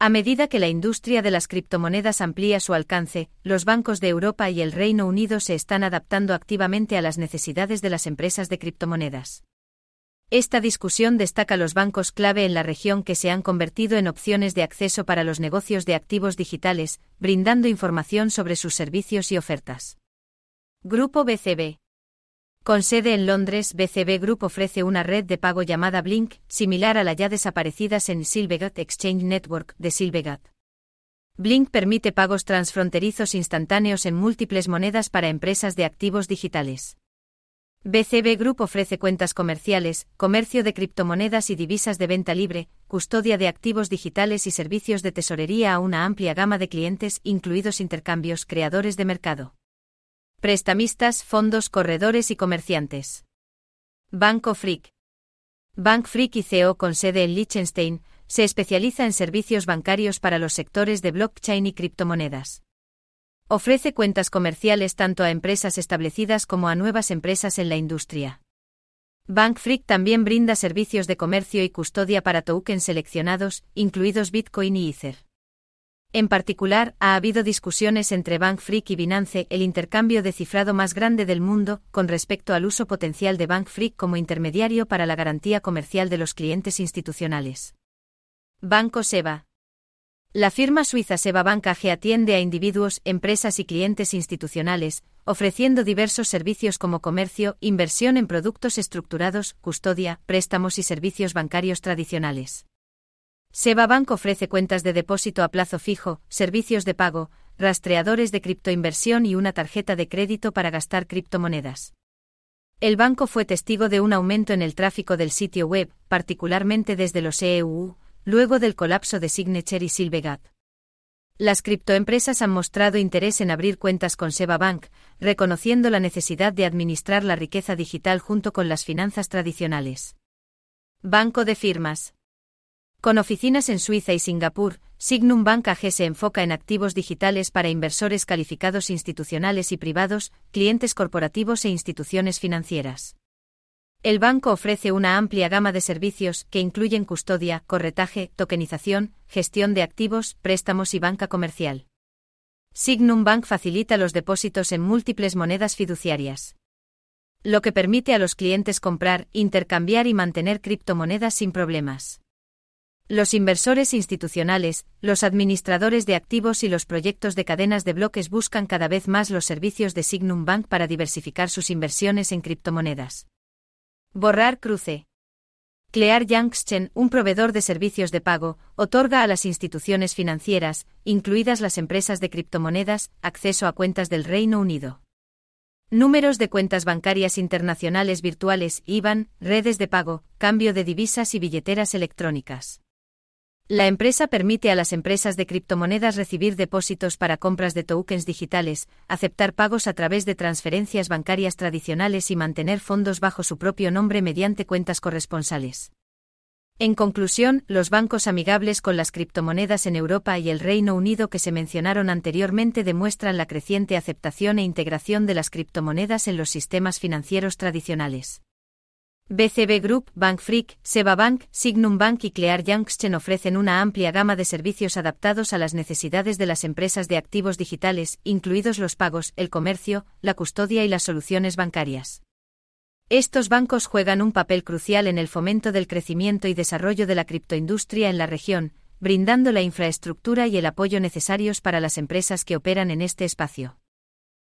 A medida que la industria de las criptomonedas amplía su alcance, los bancos de Europa y el Reino Unido se están adaptando activamente a las necesidades de las empresas de criptomonedas. Esta discusión destaca los bancos clave en la región que se han convertido en opciones de acceso para los negocios de activos digitales, brindando información sobre sus servicios y ofertas. Grupo BCB con sede en Londres, BCB Group ofrece una red de pago llamada Blink, similar a la ya desaparecida en Silvegat Exchange Network de Silvegat. Blink permite pagos transfronterizos instantáneos en múltiples monedas para empresas de activos digitales. BCB Group ofrece cuentas comerciales, comercio de criptomonedas y divisas de venta libre, custodia de activos digitales y servicios de tesorería a una amplia gama de clientes, incluidos intercambios creadores de mercado. Prestamistas, fondos, corredores y comerciantes. Banco Frick. Bank Frick y CEO con sede en Liechtenstein, se especializa en servicios bancarios para los sectores de blockchain y criptomonedas. Ofrece cuentas comerciales tanto a empresas establecidas como a nuevas empresas en la industria. Bank Frick también brinda servicios de comercio y custodia para tokens seleccionados, incluidos Bitcoin y Ether. En particular, ha habido discusiones entre Bank Freak y Binance, el intercambio de cifrado más grande del mundo, con respecto al uso potencial de Bank Freak como intermediario para la garantía comercial de los clientes institucionales. Banco Seba. La firma suiza Seba Bank AG atiende a individuos, empresas y clientes institucionales, ofreciendo diversos servicios como comercio, inversión en productos estructurados, custodia, préstamos y servicios bancarios tradicionales. Bank ofrece cuentas de depósito a plazo fijo, servicios de pago, rastreadores de criptoinversión y una tarjeta de crédito para gastar criptomonedas. El banco fue testigo de un aumento en el tráfico del sitio web, particularmente desde los EU, luego del colapso de Signature y Silvegat. Las criptoempresas han mostrado interés en abrir cuentas con Bank, reconociendo la necesidad de administrar la riqueza digital junto con las finanzas tradicionales. Banco de firmas. Con oficinas en Suiza y Singapur, Signum Bank AG se enfoca en activos digitales para inversores calificados institucionales y privados, clientes corporativos e instituciones financieras. El banco ofrece una amplia gama de servicios que incluyen custodia, corretaje, tokenización, gestión de activos, préstamos y banca comercial. Signum Bank facilita los depósitos en múltiples monedas fiduciarias. Lo que permite a los clientes comprar, intercambiar y mantener criptomonedas sin problemas. Los inversores institucionales, los administradores de activos y los proyectos de cadenas de bloques buscan cada vez más los servicios de Signum Bank para diversificar sus inversiones en criptomonedas. Borrar cruce. Clear Junction, un proveedor de servicios de pago, otorga a las instituciones financieras, incluidas las empresas de criptomonedas, acceso a cuentas del Reino Unido. Números de cuentas bancarias internacionales virtuales, IBAN, redes de pago, cambio de divisas y billeteras electrónicas. La empresa permite a las empresas de criptomonedas recibir depósitos para compras de tokens digitales, aceptar pagos a través de transferencias bancarias tradicionales y mantener fondos bajo su propio nombre mediante cuentas corresponsales. En conclusión, los bancos amigables con las criptomonedas en Europa y el Reino Unido que se mencionaron anteriormente demuestran la creciente aceptación e integración de las criptomonedas en los sistemas financieros tradicionales. BCB Group, Bank Freak, Seba Bank, Signum Bank y Clear Junction ofrecen una amplia gama de servicios adaptados a las necesidades de las empresas de activos digitales, incluidos los pagos, el comercio, la custodia y las soluciones bancarias. Estos bancos juegan un papel crucial en el fomento del crecimiento y desarrollo de la criptoindustria en la región, brindando la infraestructura y el apoyo necesarios para las empresas que operan en este espacio.